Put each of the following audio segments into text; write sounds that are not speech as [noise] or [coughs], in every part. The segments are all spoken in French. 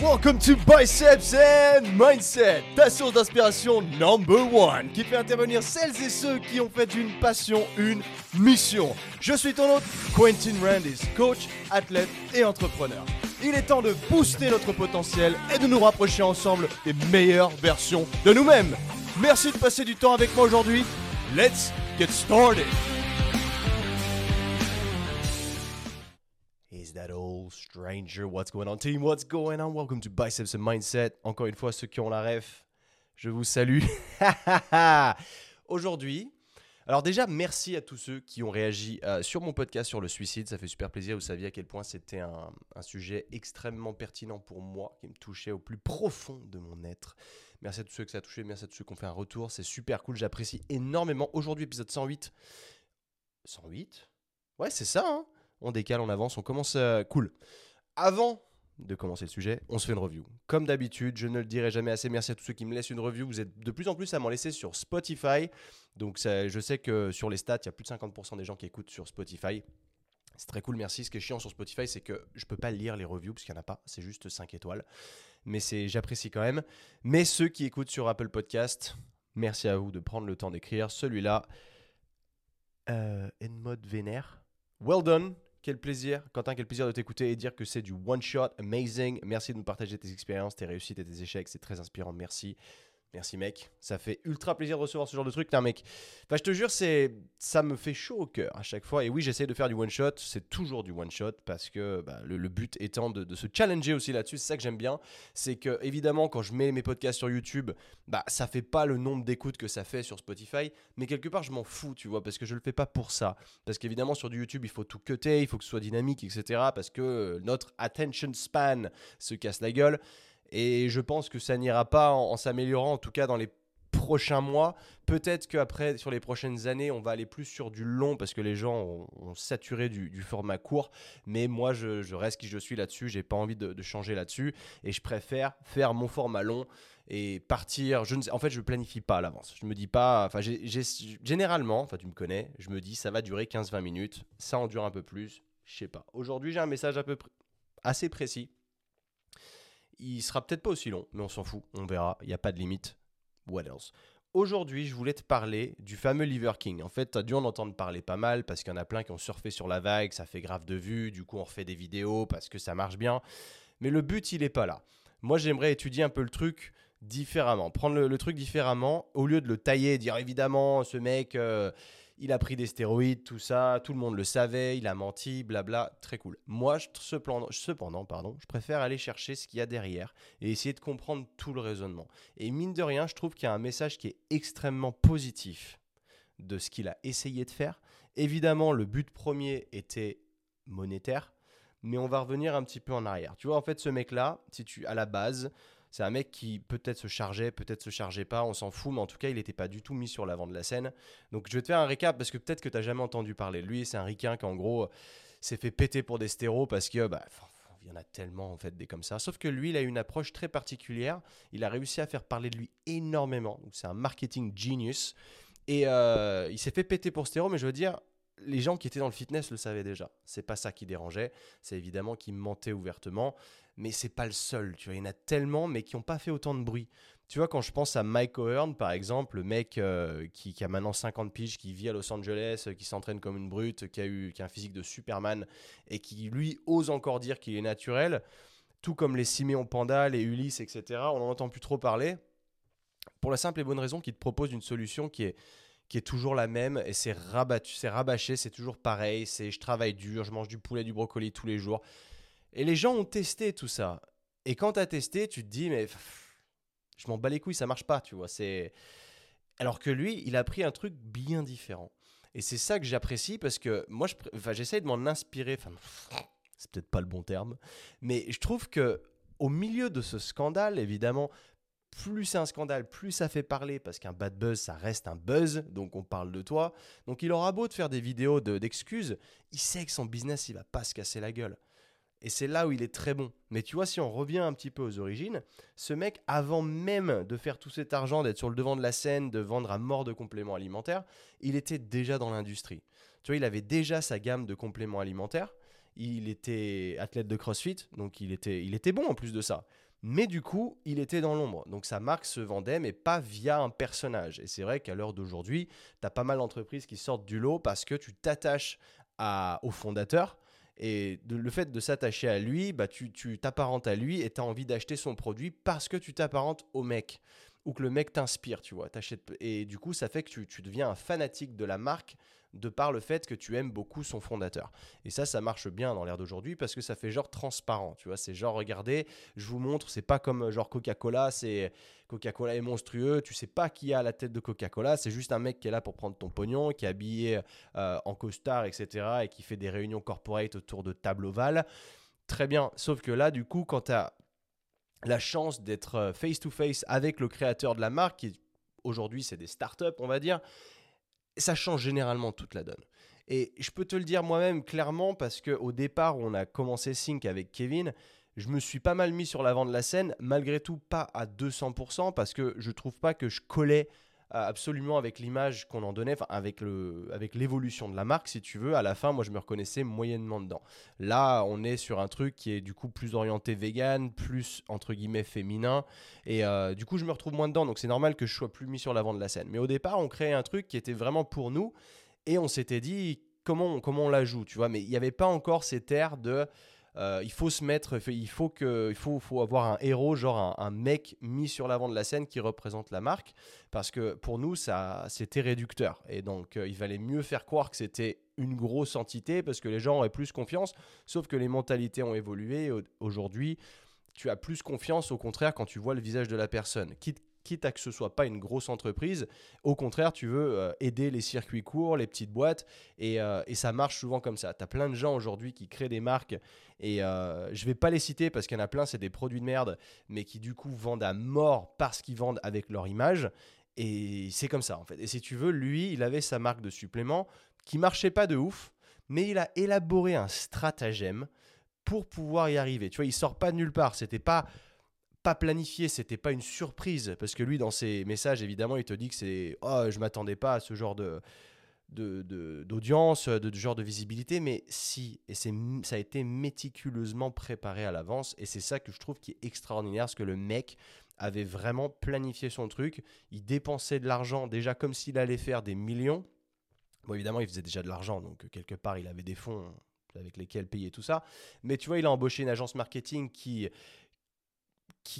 Welcome to Biceps and Mindset, ta source d'inspiration number one, qui fait intervenir celles et ceux qui ont fait d'une passion une mission. Je suis ton hôte, Quentin Randis, coach, athlète et entrepreneur. Il est temps de booster notre potentiel et de nous rapprocher ensemble des meilleures versions de nous-mêmes. Merci de passer du temps avec moi aujourd'hui. Let's get started. What's going on, team? What's going on? Welcome to Biceps and Mindset. Encore une fois, ceux qui ont la ref, je vous salue. [laughs] Aujourd'hui, alors déjà, merci à tous ceux qui ont réagi euh, sur mon podcast sur le suicide. Ça fait super plaisir. Vous saviez à quel point c'était un, un sujet extrêmement pertinent pour moi, qui me touchait au plus profond de mon être. Merci à tous ceux que ça a touché. Merci à tous ceux qui ont fait un retour. C'est super cool. J'apprécie énormément. Aujourd'hui, épisode 108. 108 Ouais, c'est ça. Hein on décale, on avance, on commence. euh, cool. Avant de commencer le sujet, on se fait une review. Comme d'habitude, je ne le dirai jamais assez. Merci à tous ceux qui me laissent une review. Vous êtes de plus en plus à m'en laisser sur Spotify. Donc, je sais que sur les stats, il y a plus de 50% des gens qui écoutent sur Spotify. C'est très cool, merci. Ce qui est chiant sur Spotify, c'est que je peux pas lire les reviews parce qu'il n'y en a pas. C'est juste 5 étoiles. Mais c'est, j'apprécie quand même. Mais ceux qui écoutent sur Apple Podcast, merci à vous de prendre le temps d'écrire. Celui-là, euh, Edmode Vénère. Well done. Quel plaisir, Quentin, quel plaisir de t'écouter et dire que c'est du one shot, amazing. Merci de nous partager tes expériences, tes réussites et tes échecs, c'est très inspirant. Merci. Merci mec, ça fait ultra plaisir de recevoir ce genre de truc. Putain mec, enfin je te jure, c'est ça me fait chaud au cœur à chaque fois. Et oui, j'essaie de faire du one shot, c'est toujours du one shot parce que bah, le, but étant de, de se challenger aussi là-dessus. C'est ça que j'aime bien, c'est que évidemment quand je mets mes podcasts sur YouTube, bah ça fait pas le nombre d'écoutes que ça fait sur Spotify, mais quelque part je m'en fous, tu vois, parce que je le fais pas pour ça. Parce qu'évidemment, sur du YouTube, il faut tout cutter, il faut que ce soit dynamique, etc. Parce que euh, notre attention span se casse la gueule. Et je pense que ça n'ira pas en, s'améliorant, en tout cas dans les prochains mois. Peut-être qu'après, sur les prochaines années, on va aller plus sur du long parce que les gens ont, saturé du, format court. Mais moi, je, reste qui je suis là-dessus. J'ai pas envie de, changer là-dessus. Et je préfère faire mon format long et partir. Je ne en fait, je planifie pas à l'avance. Je me dis pas. Enfin, généralement, enfin, tu me connais, je me dis ça va durer 15-20 minutes. Ça en dure un peu plus. Je sais pas. Aujourd'hui, j'ai un message à peu près assez précis. Il sera peut-être pas aussi long, mais on s'en fout. On verra. Il n'y a pas de limite. What else? Aujourd'hui, je voulais te parler du fameux Liver King. En fait, tu as dû en entendre parler pas mal parce qu'il y en a plein qui ont surfé sur la vague, ça fait grave de vues, du coup on refait des vidéos parce que ça marche bien. Mais le but, il est pas là. Moi, j'aimerais étudier un peu le truc différemment, prendre le, truc différemment, au lieu de le tailler, dire évidemment, ce mec, euh, il a pris des stéroïdes, tout ça, tout le monde le savait, il a menti, blabla, très cool. Moi, cependant pardon, je préfère aller chercher ce qu'il y a derrière et essayer de comprendre tout le raisonnement. Et mine de rien, je trouve qu'il y a un message qui est extrêmement positif de ce qu'il a essayé de faire. Évidemment, le but premier était monétaire, mais on va revenir un petit peu en arrière. Tu vois, en fait, ce mec-là, si tu à la base, c'est un mec qui peut-être se chargeait, peut-être se chargeait pas, on s'en fout, mais en tout cas, il n'était pas du tout mis sur l'avant de la scène. Donc, je vais te faire un récap parce que peut-être que tu n'as jamais entendu parler de lui. C'est un ricain qui, en gros, euh, s'est fait péter pour des stéros parce que, bah, il y en a tellement, en fait, des comme ça. Sauf que lui, il a une approche très particulière. Il a réussi à faire parler de lui énormément. C'est un marketing genius. Et euh, il s'est fait péter pour stéro, mais je veux dire, les gens qui étaient dans le fitness le savaient déjà. C'est pas ça qui dérangeait. C'est évidemment qu'il mentait ouvertement, mais c'est pas le seul. Tu vois, il y en a tellement, mais qui n'ont pas fait autant de bruit. Tu vois, quand je pense à Mike O'Hearn, par exemple, le mec euh, qui, a maintenant 50 piges, qui vit à Los Angeles, euh, qui s'entraîne comme une brute, qui a, eu, qui a un physique de Superman, et qui, lui, ose encore dire qu'il est naturel, tout comme les Siméon Panda, les Ulysse, etc., on n'en entend plus trop parler, pour la simple et bonne raison qu'il te propose une solution qui est qui est toujours la même et c'est rabattu, c'est rabâché, c'est toujours pareil, c'est je travaille dur, je mange du poulet, du brocoli tous les jours. Et les gens ont testé tout ça. Et quand tu as testé, tu te dis mais pff, je m'en bats les couilles, ça marche pas, tu vois, c'est alors que lui, il a pris un truc bien différent. Et c'est ça que j'apprécie parce que moi je pr- enfin j'essaye de m'en inspirer, c'est peut-être pas le bon terme, mais je trouve que au milieu de ce scandale, évidemment, plus c'est un scandale, plus ça fait parler, parce qu'un bad buzz, ça reste un buzz, donc on parle de toi. Donc il aura beau de faire des vidéos de- d'excuses, il sait que son business, il va pas se casser la gueule. Et c'est là où il est très bon. Mais tu vois, si on revient un petit peu aux origines, ce mec, avant même de faire tout cet argent, d'être sur le devant de la scène, de vendre à mort de compléments alimentaires, il était déjà dans l'industrie. Tu vois, il avait déjà sa gamme de compléments alimentaires. Il était athlète de CrossFit, donc il était, il était bon en plus de ça. Mais du coup, il était dans l'ombre. Donc sa marque se vendait, mais pas via un personnage. Et c'est vrai qu'à l'heure d'aujourd'hui, tu as pas mal d'entreprises qui sortent du lot parce que tu t'attaches au fondateur. Et le fait de s'attacher à lui, bah, tu t'apparentes à lui et tu as envie d'acheter son produit parce que tu t'apparentes au mec ou que le mec t'inspire, tu vois. Et du coup, ça fait que tu, tu, deviens un fanatique de la marque de par le fait que tu aimes beaucoup son fondateur. Et ça, ça marche bien dans l'ère d'aujourd'hui parce que ça fait genre transparent, tu vois. C'est genre, regardez, je vous montre, c'est pas comme genre Coca-Cola, c'est Coca-Cola est monstrueux, tu sais pas qui a la tête de Coca-Cola, c'est juste un mec qui est là pour prendre ton pognon, qui est habillé euh, en costard, etc. et qui fait des réunions corporate autour de table ovale. Très bien, sauf que là, du coup, quand tu as la chance d'être face to face avec le créateur de la marque, qui aujourd'hui c'est des startups, on va dire, ça change généralement toute la donne. Et je peux te le dire moi-même clairement parce qu'au départ, on a commencé Sync avec Kevin, je me suis pas mal mis sur l'avant de la scène, malgré tout pas à 200% parce que je trouve pas que je collais absolument avec l'image qu'on en donnait, avec, le, avec l'évolution de la marque, si tu veux. À la fin, moi, je me reconnaissais moyennement dedans. Là, on est sur un truc qui est du coup plus orienté vegan, plus entre guillemets féminin. Et euh, du coup, je me retrouve moins dedans. Donc, c'est normal que je sois plus mis sur l'avant de la scène. Mais au départ, on créait un truc qui était vraiment pour nous. Et on s'était dit, comment, comment on la joue, tu vois? Mais il n'y avait pas encore cette air de euh, il faut se mettre, il faut, que, il faut, faut avoir un héros, genre un, mec mis sur l'avant de la scène qui représente la marque, parce que pour nous, ça, c'était réducteur. Et donc, euh, il valait mieux faire croire que c'était une grosse entité, parce que les gens auraient plus confiance, sauf que les mentalités ont évolué. Aujourd'hui, tu as plus confiance, au contraire, quand tu vois le visage de la personne. Quitte à que ce soit pas une grosse entreprise. Au contraire, tu veux euh, aider les circuits courts, les petites boîtes, et, euh, ça marche souvent comme ça. Tu as plein de gens aujourd'hui qui créent des marques, et euh, je vais pas les citer parce qu'il y en a plein, c'est des produits de merde, mais qui du coup vendent à mort parce qu'ils vendent avec leur image. Et c'est comme ça en fait. Et si tu veux, lui, il avait sa marque de supplément qui marchait pas de ouf, mais il a élaboré un stratagème pour pouvoir y arriver. Tu vois, il sort pas de nulle part. C'était pas pas planifié, c'était pas une surprise. Parce que lui dans ses messages évidemment il te dit que c'est oh je m'attendais pas à ce genre de d'audience, de, de, genre de visibilité, mais si, et ça a été méticuleusement préparé à l'avance, et c'est ça que je trouve qui est extraordinaire, parce que le mec avait vraiment planifié son truc, il dépensait de l'argent déjà comme s'il allait faire des millions, bon évidemment il faisait déjà de l'argent, donc quelque part il avait des fonds avec lesquels payer tout ça, mais tu vois il a embauché une agence marketing qui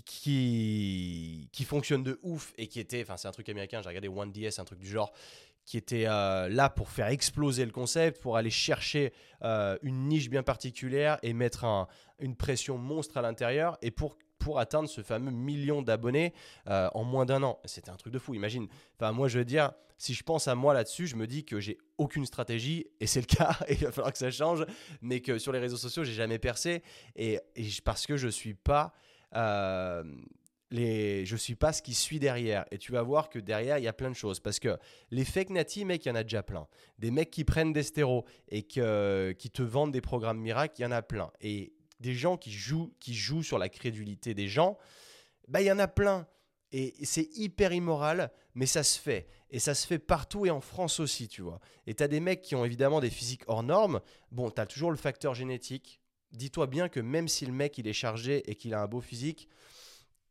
qui, qui, fonctionne de ouf et qui était, enfin c'est un truc américain, j'ai regardé One DS, un truc du genre, qui était euh, là pour faire exploser le concept, pour aller chercher euh, une niche bien particulière et mettre un, une pression monstre à l'intérieur et pour pour atteindre ce fameux million d'abonnés euh, en moins d'un an. C'était un truc de fou, imagine. Enfin, moi, je veux dire, si je pense à moi là-dessus, je me dis que j'ai aucune stratégie, et c'est le [laughs] cas, et il va falloir que ça change, mais que sur les réseaux sociaux, j'ai jamais percé, et, et, parce que je suis pas euh, les, je suis pas ce qui suit derrière. Et tu vas voir que derrière, il y a plein de choses. Parce que les fake natifs, mec, il y en a déjà plein. Des mecs qui prennent des stéros et qui te vendent des programmes miracles, il y en a plein. Et des gens qui jouent, sur la crédulité des gens, bah, il y en a plein. Et c'est hyper immoral, mais ça se fait. Et ça se fait partout et en France aussi, tu vois. Et tu as des mecs qui ont évidemment des physiques hors normes. Bon, tu as toujours le facteur génétique dis-toi bien que même si le mec il est chargé et qu'il a un beau physique,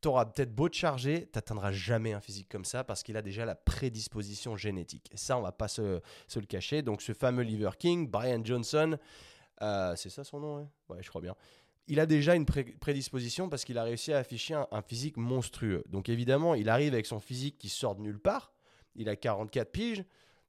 tu auras peut-être beau te charger, tu n'atteindras jamais un physique comme ça parce qu'il a déjà la prédisposition génétique. Ça, on va pas se, le cacher. Donc ce fameux Liver King, Brian Johnson, euh, c'est ça son nom hein? Ouais, je crois bien. Il a déjà une prédisposition parce qu'il a réussi à afficher un, physique monstrueux. Donc évidemment, il arrive avec son physique qui sort de nulle part. Il a 44 piges.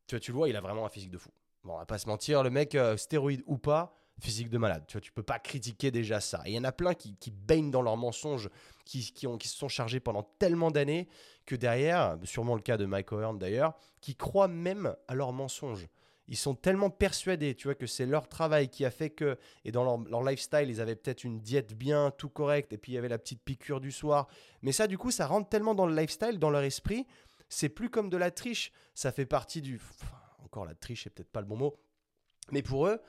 Tu, tu le vois, il a vraiment un physique de fou. Bon, on va pas se mentir, le mec, euh, stéroïde ou pas, physique de malade. Tu vois, tu peux pas critiquer déjà ça. Et il y en a plein qui, baignent dans leurs mensonges, qui, qui, ont, qui se sont chargés pendant tellement d'années que derrière, sûrement le cas de Mike O'Hearn d'ailleurs, qui croient même à leurs mensonges. Ils sont tellement persuadés, tu vois, que c'est leur travail qui a fait que, et dans leur, lifestyle, ils avaient peut-être une diète bien, tout correct, et puis il y avait la petite piqûre du soir. Mais ça, du coup, ça rentre tellement dans le lifestyle, dans leur esprit, c'est plus comme de la triche. Ça fait partie du. encore la triche, c'est peut-être pas le bon mot. Mais pour eux,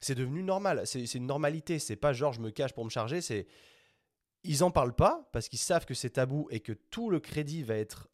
c'est devenu normal. C'est une normalité. C'est pas genre je me cache pour me charger. C'est ils en parlent pas parce qu'ils savent que c'est tabou et que tout le crédit va être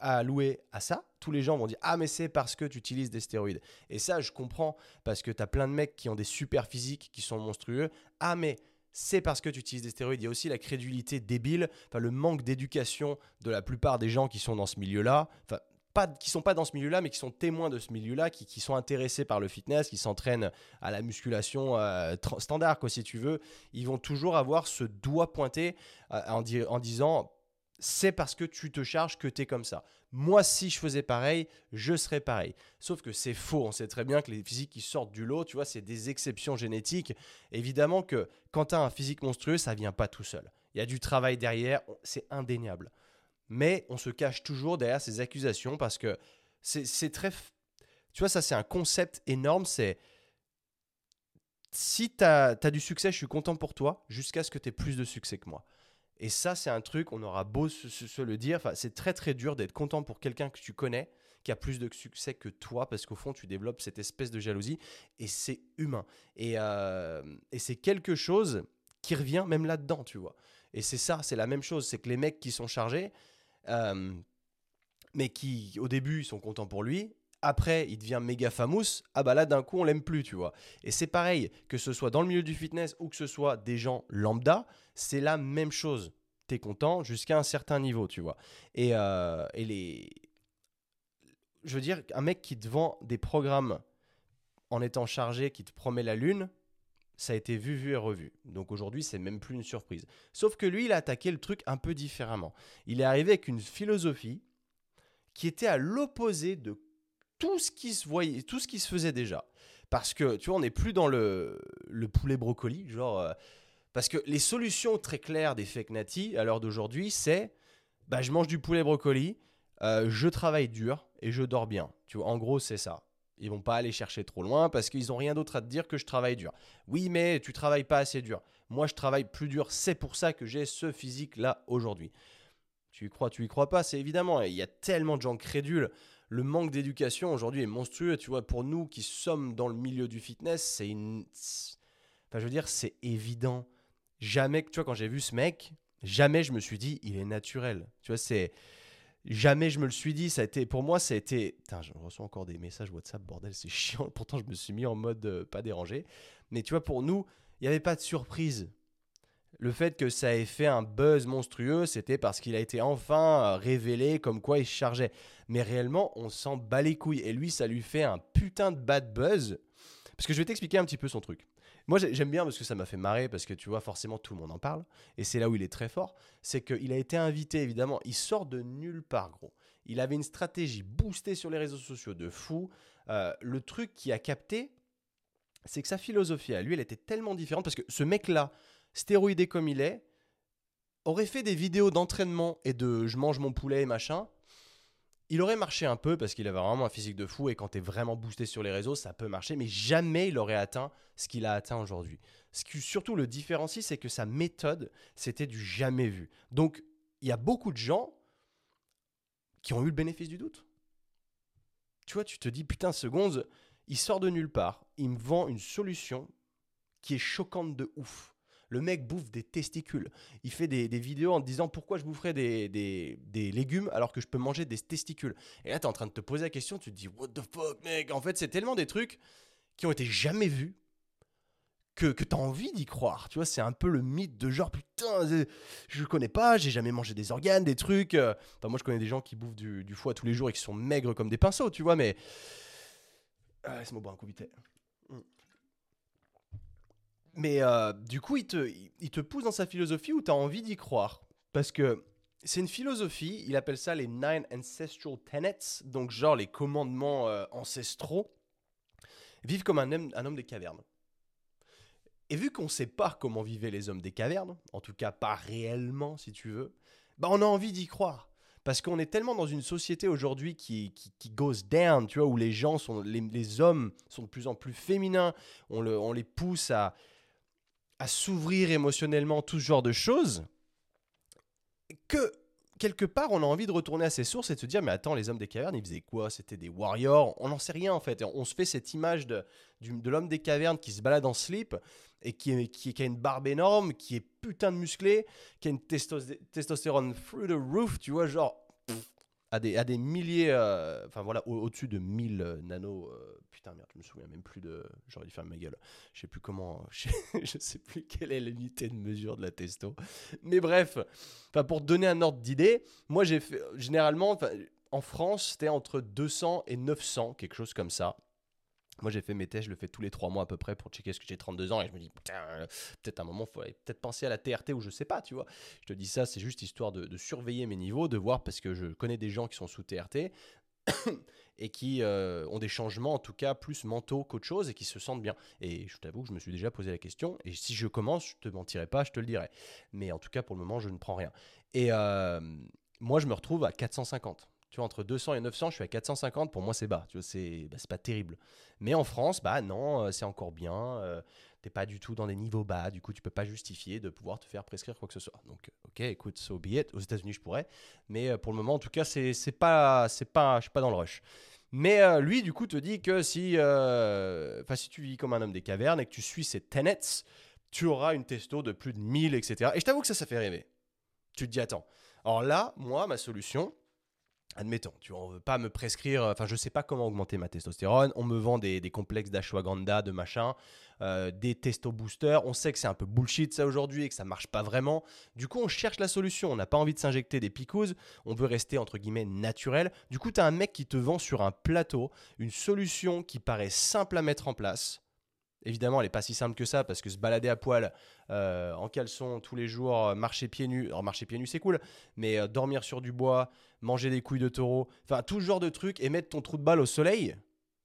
alloué à ça. Tous les gens vont dire Ah, mais c'est parce que tu utilises des stéroïdes. Et ça, je comprends parce que tu as plein de mecs qui ont des super physiques qui sont monstrueux. Ah, mais c'est parce que tu utilises des stéroïdes. Il y a aussi la crédulité débile, enfin le manque d'éducation de la plupart des gens qui sont dans ce milieu-là. Enfin, pas, qui sont pas dans ce milieu-là, mais qui sont témoins de ce milieu-là, qui, qui sont intéressés par le fitness, qui s'entraînent à la musculation euh, standard, quoi, si tu veux, ils vont toujours avoir ce doigt pointé euh, en, di- en disant c'est parce que tu te charges que tu es comme ça. Moi, si je faisais pareil, je serais pareil. Sauf que c'est faux. On sait très bien que les physiques qui sortent du lot, tu vois, c'est des exceptions génétiques. Évidemment que quand tu as un physique monstrueux, ça vient pas tout seul. Il y a du travail derrière, c'est indéniable. Mais on se cache toujours derrière ces accusations parce que c'est très... Tu vois, ça c'est un concept énorme, c'est... Si tu as, du succès, je suis content pour toi, jusqu'à ce que tu aies plus de succès que moi. Et ça, c'est un truc, on aura beau se, le dire, c'est très très dur d'être content pour quelqu'un que tu connais, qui a plus de succès que toi, parce qu'au fond, tu développes cette espèce de jalousie, et c'est humain. Et, euh, et c'est quelque chose qui revient même là-dedans, tu vois. Et c'est ça, c'est la même chose, c'est que les mecs qui sont chargés, mais qui, au début, sont contents pour lui, après, il devient méga famous, ah bah là, d'un coup, on l'aime plus, tu vois. Et c'est pareil, que ce soit dans le milieu du fitness ou que ce soit des gens lambda, c'est la même chose. T'es content jusqu'à un certain niveau, tu vois. Et, euh, et les. Je veux dire, un mec qui te vend des programmes en étant chargé, qui te promet la lune, ça a été vu, vu et revu. Donc aujourd'hui, c'est même plus une surprise. Sauf que lui, il a attaqué le truc un peu différemment. Il est arrivé avec une philosophie qui était à l'opposé de tout ce qui se voyait, tout ce qui se faisait déjà. Parce que, tu vois, on n'est plus dans le, le poulet brocoli, genre. euh, parce que les solutions très claires des fake natty à l'heure d'aujourd'hui, c'est bah, je mange du poulet brocoli, euh, je travaille dur et je dors bien. Tu vois, en gros, c'est ça. Ils vont pas aller chercher trop loin parce qu'ils ont rien d'autre à te dire que je travaille dur. Oui, mais tu travailles pas assez dur. Moi, je travaille plus dur. C'est pour ça que j'ai ce physique-là aujourd'hui. Tu y crois, tu y crois pas, c'est évidemment. Il y a tellement de gens crédules. Le manque d'éducation aujourd'hui est monstrueux. Tu vois, pour nous qui sommes dans le milieu du fitness, c'est une. Enfin, je veux dire, c'est évident. Jamais, tu vois, quand j'ai vu ce mec, jamais je me suis dit, il est naturel. Tu vois, c'est. Jamais je me le suis dit. Ça a été, pour moi, ça a été. Putain, je reçois encore des messages WhatsApp, bordel, c'est [laughs] chiant. Pourtant, je me suis mis en mode euh, pas dérangé. Mais tu vois, pour nous, il n'y avait pas de surprise. Le fait que ça ait fait un buzz monstrueux, c'était parce qu'il a été enfin euh, révélé comme quoi il se chargeait. Mais réellement, on s'en bat les couilles. Et lui, ça lui fait un putain de bad buzz. Parce que je vais t'expliquer un petit peu son truc. Moi, j'ai- j'aime bien parce que ça m'a fait marrer, parce que tu vois, forcément, tout le monde en parle. Et c'est là où il est très fort. C'est qu'il a été invité, évidemment. Il sort de nulle part, gros. Il avait une stratégie boostée sur les réseaux sociaux de fou. Euh, le truc qui a capté, c'est que sa philosophie à lui, elle était tellement différente. Parce que ce mec-là, stéroïdé comme il est, aurait fait des vidéos d'entraînement et de je mange mon poulet et machin. Il aurait marché un peu parce qu'il avait vraiment un physique de fou et quand tu es vraiment boosté sur les réseaux, ça peut marcher, mais jamais il aurait atteint ce qu'il a atteint aujourd'hui. Ce qui surtout le différencie, c'est que sa méthode, c'était du jamais vu. Donc, il y a beaucoup de gens qui ont eu le bénéfice du doute. Tu vois, tu te dis, putain, gonze, il sort de nulle part, il me vend une solution qui est choquante de ouf. Le mec bouffe des testicules. Il fait des, vidéos en te disant pourquoi je boufferais des, des- légumes alors que je peux manger des testicules. Et là, tu es en train de te poser la question, tu te dis What the fuck, mec? En fait, c'est tellement des trucs qui ont été jamais vus que, que tu as envie d'y croire. Tu vois, c'est un peu le mythe de genre putain, je connais pas, j'ai jamais mangé des organes, des trucs. euh. Enfin, moi, je connais des gens qui bouffent du, foie tous les jours et qui sont maigres comme des pinceaux, tu vois, mais. Ah, Laisse-moi boire un coup vite. Mais euh, du coup, il te, il- te pousse dans sa philosophie où tu as envie d'y croire. Parce que c'est une philosophie, il appelle ça les Nine Ancestral Tenets, donc genre les commandements euh, ancestraux. Vivre comme un homme, un homme des cavernes. Et vu qu'on ne sait pas comment vivaient les hommes des cavernes, en tout cas pas réellement si tu veux, bah on a envie d'y croire. Parce qu'on est tellement dans une société aujourd'hui qui, qui, qui goes down, tu vois, où les gens sont, les, les hommes sont de plus en plus féminins, on, le- on les pousse à, à s'ouvrir émotionnellement, tout ce genre de choses, que quelque part on a envie de retourner à ses sources et de se dire mais attends les hommes des cavernes ils faisaient quoi? C'était des warriors On n'en sait rien en fait. On se fait cette image de, de l'homme des cavernes qui se balade en slip et qui, qui, qui a une barbe énorme, qui est putain de musclé, qui a une testos- testostérone through the roof, tu vois, genre... à des, à des milliers, euh, enfin voilà, au- au-dessus de 1000 euh, nanos. euh, putain, merde, je me souviens même plus de. J'aurais dû faire ma gueule. Je sais plus comment. [laughs] Je sais, sais plus quelle est l'unité de mesure de la testo. Mais bref, pour donner un ordre d'idée, moi j'ai fait. Généralement, en France, c'était entre 200 et 900, quelque chose comme ça. Moi, j'ai fait mes tests, je le fais tous les trois mois à peu près pour checker ce que j'ai 32 ans et je me dis, putain, peut-être un moment, il faudrait peut-être penser à la TRT ou je sais pas, tu vois. Je te dis ça, c'est juste histoire de, de surveiller mes niveaux, de voir parce que je connais des gens qui sont sous TRT [coughs] et qui euh, ont des changements en tout cas plus mentaux qu'autre chose et qui se sentent bien. Et je t'avoue que je me suis déjà posé la question et si je commence, je te mentirai pas, je te le dirai. Mais en tout cas, pour le moment, je ne prends rien. Et euh, moi, je me retrouve à 450. Tu vois, entre 200 et 900, je suis à 450. Pour moi, c'est bas. Tu vois, c'est bah, pas terrible. Mais en France, bah non, euh, c'est encore bien. euh, T'es pas du tout dans des niveaux bas. Du coup, tu peux pas justifier de pouvoir te faire prescrire quoi que ce soit. Donc, ok, écoute, so be it. Aux États-Unis, je pourrais. Mais euh, pour le moment, en tout cas, c'est pas, pas, je suis pas dans le rush. Mais lui, du coup, te dit que si, euh, si tu vis comme un homme des cavernes et que tu suis ses tenets, tu auras une testo de plus de 1000, etc. Et je t'avoue que ça, ça fait rêver. Tu te dis, attends. Alors là, moi, ma solution, admettons, tu vois, on veut pas me prescrire, enfin, je sais pas comment augmenter ma testostérone. On me vend des, des complexes d'ashwagandha, de machin, euh, des testo boosters. On sait que c'est un peu bullshit ça aujourd'hui et que ça marche pas vraiment. Du coup, on cherche la solution. On n'a pas envie de s'injecter des picouses. On veut rester entre guillemets naturel. Du coup, tu as un mec qui te vend sur un plateau une solution qui paraît simple à mettre en place. Évidemment, elle n'est pas si simple que ça parce que se balader à poil euh, en caleçon tous les jours, euh, marcher pieds nus, alors marcher pieds nus c'est cool, mais euh, dormir sur du bois, manger des couilles de taureau, enfin tout ce genre de trucs et mettre ton trou de balle au soleil.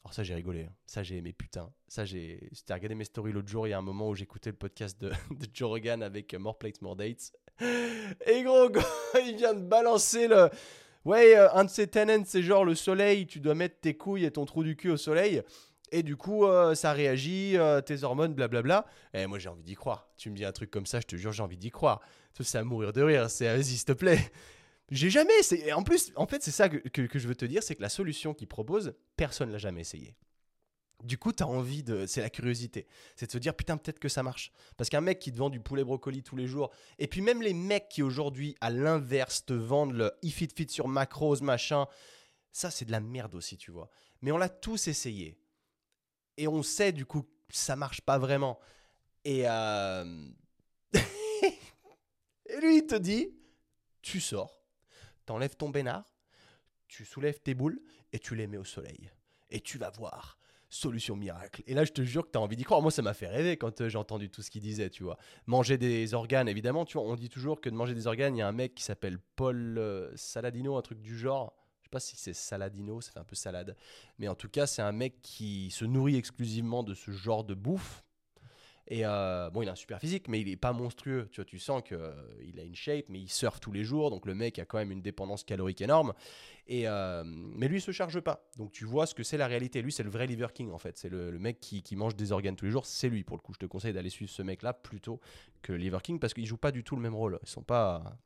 Alors ça j'ai rigolé, hein. ça j'ai aimé putain, ça j'ai, j'étais regardé mes stories l'autre jour, il y a un moment où j'écoutais le podcast de, [laughs] Joe Rogan avec More Plates, More Dates. Et gros, gros, [laughs] il vient de balancer le... Ouais, un de ses tenants, c'est genre le soleil, tu dois mettre tes couilles et ton trou du cul au soleil. Et du coup, euh, ça réagit, euh, tes hormones, blablabla. Et moi, j'ai envie d'y croire. Tu me dis un truc comme ça, je te jure, j'ai envie d'y croire. Ça, C'est à mourir de rire. C'est vas-y, s'il te plaît. J'ai jamais essayé. En plus, en fait, c'est ça que, que- je veux te dire, c'est que la solution qu'il propose, personne l'a jamais essayé. Du coup, tu as envie de. C'est la curiosité. C'est de se dire, putain, peut-être que ça marche. Parce qu'un mec qui te vend du poulet brocoli tous les jours, et puis même les mecs qui aujourd'hui, à l'inverse, te vendent le if it fit sur macros, machin, ça, c'est de la merde aussi, tu vois. Mais on l'a tous essayé. Et on sait, du coup, que ça marche pas vraiment. Et. euh, [laughs] et lui, il te dit, tu sors, t'enlèves ton bénard, tu soulèves tes boules et tu les mets au soleil. Et tu vas voir. Solution miracle. Et là, je te jure que tu as envie d'y croire. Moi, ça m'a fait rêver quand euh, j'ai entendu tout ce qu'il disait, tu vois. Manger des organes, évidemment, tu vois. On dit toujours que de manger des organes, il y a un mec qui s'appelle Paul euh, Saladino, un truc du genre. Je sais pas si c'est Saladino, ça fait un peu salade. Mais en tout cas, c'est un mec qui se nourrit exclusivement de ce genre de bouffe. Et euh, bon, il a un super physique, mais il est pas monstrueux. Tu vois, tu sens que euh, a une shape, mais il surfe tous les jours, donc le mec a quand même une dépendance calorique énorme. Et euh, mais lui, il se charge pas. Donc tu vois ce que c'est la réalité. Lui, c'est le vrai Liver King en fait. C'est le, mec qui, mange des organes tous les jours. C'est lui pour le coup. Je te conseille d'aller suivre ce mec-là plutôt que Liver King parce qu'ils jouent pas du tout le même rôle. Ils sont pas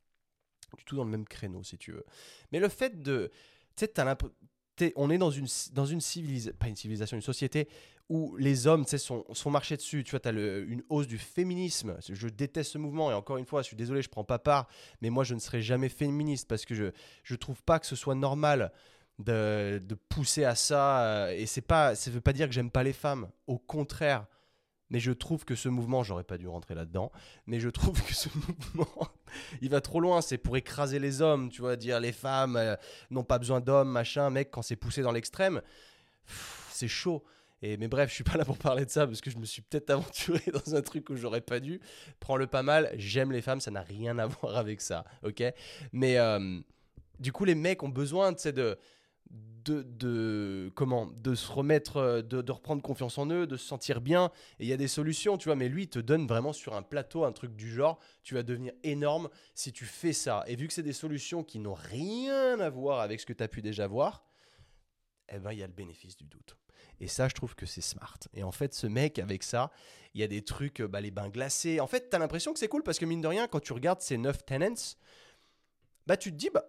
du tout dans le même créneau, si tu veux. Mais le fait de, tu sais, on est dans une, dans une civilisation, pas une civilisation, une société où les hommes sont, sont marchés dessus. Tu vois, tu as une hausse du féminisme. Je déteste ce mouvement et encore une fois, je suis désolé, je prends pas part, mais moi je ne serai jamais féministe parce que je je trouve pas que ce soit normal de, de pousser à ça. euh, Et c'est pas, ça veut pas dire que j'aime pas les femmes. Au contraire. Mais je trouve que ce mouvement, j'aurais pas dû rentrer là-dedans, mais je trouve que ce [laughs] mouvement, il va trop loin. C'est pour écraser les hommes, tu vois, dire les femmes euh, n'ont pas besoin d'hommes, machin, mec, quand c'est poussé dans l'extrême, c'est chaud. Et, mais bref, je suis pas là pour parler de ça parce que je me suis peut-être aventuré [laughs] dans un truc où j'aurais pas dû. Prends-le pas mal, j'aime les femmes, ça n'a rien à [laughs] voir avec ça, ok? Mais euh, du coup, les mecs ont besoin, tu sais, de, de, de, comment, de se remettre, euh, de, de reprendre confiance en eux, de se sentir bien. Et il y a des solutions, tu vois, mais lui, il te donne vraiment sur un plateau un truc du genre, tu vas devenir énorme si tu fais ça. Et vu que c'est des solutions qui n'ont rien à voir avec ce que tu as pu déjà voir, eh ben, il y a le bénéfice du doute. Et ça, je trouve que c'est smart. Et en fait, ce mec, avec ça, il y a des trucs, bah, les bains glacés. En fait, tu as l'impression que c'est cool parce que, mine de rien, quand tu regardes ces 9 tenants, bah, tu te dis, bah,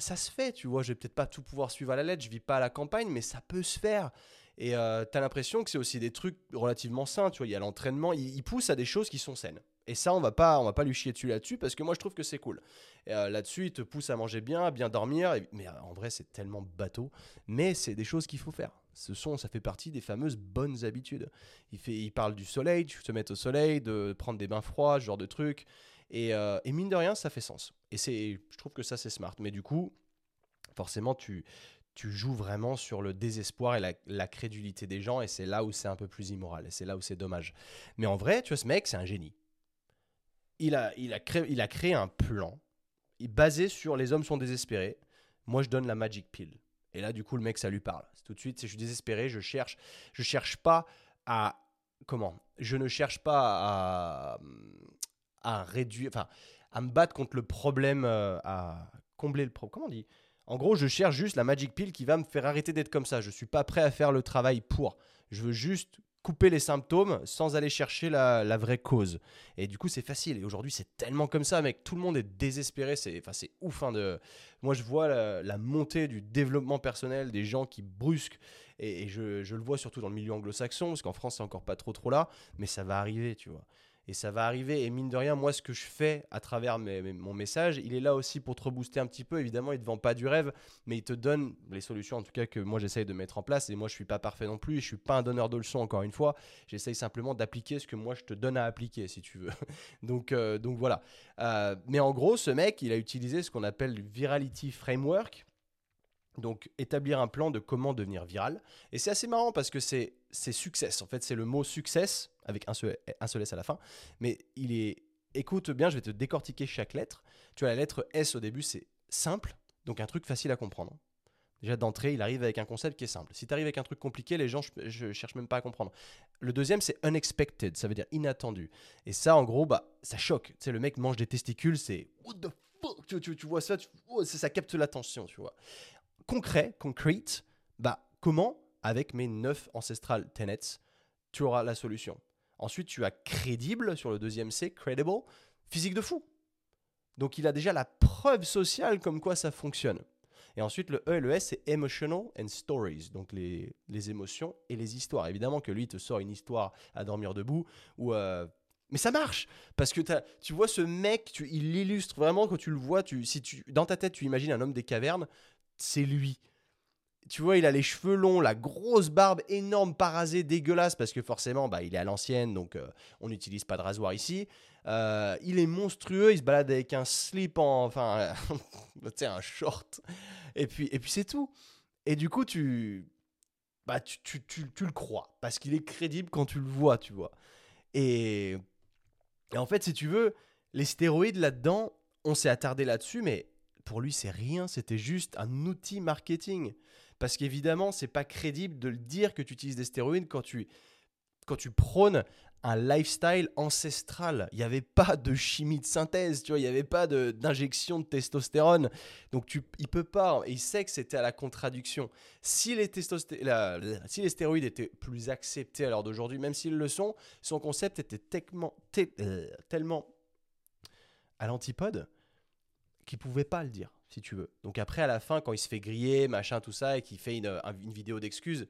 ça se fait, tu vois. Je vais peut-être pas tout pouvoir suivre à la lettre, je vis pas à la campagne, mais ça peut se faire. Et euh, tu as l'impression que c'est aussi des trucs relativement sains, tu vois. Il y a l'entraînement, il, il pousse à des choses qui sont saines. Et ça, on va pas, on va pas lui chier dessus là-dessus parce que moi, je trouve que c'est cool. Euh, là-dessus, il te pousse à manger bien, à bien dormir. mais euh, en vrai, c'est tellement bateau. Mais c'est des choses qu'il faut faire. Ce sont, ça fait partie des fameuses bonnes habitudes. Il, fait, il parle du soleil, tu te mettre au soleil, de prendre des bains froids, ce genre de trucs. Et, euh, et mine de rien, ça fait sens. Et c'est, je trouve que ça, c'est smart. Mais du coup, forcément, tu, tu joues vraiment sur le désespoir et la, crédulité des gens, et c'est là où c'est un peu plus immoral, et c'est là où c'est dommage. Mais en vrai, tu vois, ce mec, c'est un génie. Il a, il, a créé, il a créé un plan basé sur les hommes sont désespérés. Moi, je donne la magic pill. Et là, du coup, le mec, ça lui parle. Tout de suite, je suis désespéré, je cherche, je cherche pas à comment Je ne cherche pas à, à réduire, enfin, à me battre contre le problème, euh, à combler le problème. Comment on dit? En gros, je cherche juste la magic pill qui va me faire arrêter d'être comme ça. Je suis pas prêt à faire le travail pour. Je veux juste couper les symptômes sans aller chercher la, vraie cause. Et du coup, c'est facile. Et aujourd'hui, c'est tellement comme ça, mec. Tout le monde est désespéré. C'est enfin, ouf. Hein, de... Moi, je vois la, montée du développement personnel, des gens qui brusquent. Et, je, je, le vois surtout dans le milieu anglo-saxon, parce qu'en France, c'est encore pas trop trop là. Mais ça va arriver, tu vois et ça va arriver. Et mine de rien, moi, ce que je fais à travers mon message, il est là aussi pour te rebooster un petit peu. Évidemment, il ne te vend pas du rêve, mais il te donne les solutions, en tout cas, que moi, j'essaye de mettre en place. Et moi, je ne suis pas parfait non plus. Je ne suis pas un donneur de leçons, encore une fois. J'essaye simplement d'appliquer ce que moi, je te donne à appliquer, si tu veux. [laughs] donc, euh, donc voilà. Euh, mais en gros, ce mec, il a utilisé ce qu'on appelle le Virality Framework. Donc établir un plan de comment devenir viral. Et c'est assez marrant parce que c'est success. En fait, c'est le mot success avec un seul, un seul S à la fin. Mais il est... Écoute bien, je vais te décortiquer chaque lettre. Tu vois, la lettre S au début, c'est simple, donc un truc facile à comprendre. Déjà d'entrée, il arrive avec un concept qui est simple. Si tu arrives avec un truc compliqué, les gens, je, ne cherche même pas à comprendre. Le deuxième, c'est unexpected, ça veut dire inattendu. Et ça, en gros, bah, ça choque. Tu sais, le mec mange des testicules, c'est what the fuck? Tu, tu, vois ça, oh, ça, ça capte l'attention, tu vois concret, concrete, bah, comment, avec mes neuf ancestral tenets, tu auras la solution. Ensuite, tu as crédible sur le deuxième C, credible, physique de fou. Donc il a déjà la preuve sociale comme quoi ça fonctionne. Et ensuite, le E et le S, c'est emotional and stories, donc les, les, émotions et les histoires. Évidemment que lui, il te sort une histoire à dormir debout, ou euh, mais ça marche parce que tu vois ce mec, tu, il illustre vraiment quand tu le vois. Tu, si tu, dans ta tête, tu imagines un homme des cavernes, c'est lui. Tu vois, il a les cheveux longs, la grosse barbe énorme, parasée, dégueulasse, parce que forcément, bah, il est à l'ancienne, donc euh, on n'utilise pas de rasoir ici. Euh, il est monstrueux, il se balade avec un slip en. Enfin, [laughs] tu sais, un short. Et puis, et puis c'est tout. Et du coup, tu. Bah, tu, tu, tu, tu le crois, parce qu'il est crédible quand tu le vois, tu vois. Et, et en fait, si tu veux, les stéroïdes là-dedans, on s'est attardé là-dessus, mais pour lui, c'est rien, c'était juste un outil marketing. Parce qu'évidemment, c'est pas crédible de le dire que tu utilises des stéroïdes quand tu, quand tu prônes un lifestyle ancestral. Il n'y avait pas de chimie de synthèse, tu vois, il n'y avait pas d'injection de, testostérone. Donc tu, il peut pas, et il sait que c'était à la contradiction. Si les, stéroïdes étaient plus acceptés à l'heure d'aujourd'hui, même s'ils le sont, son concept était tellement, tellement à l'antipode qui pouvait pas le dire, si tu veux. Donc après, à la fin, quand il se fait griller, machin, tout ça, et qu'il fait une, vidéo d'excuses,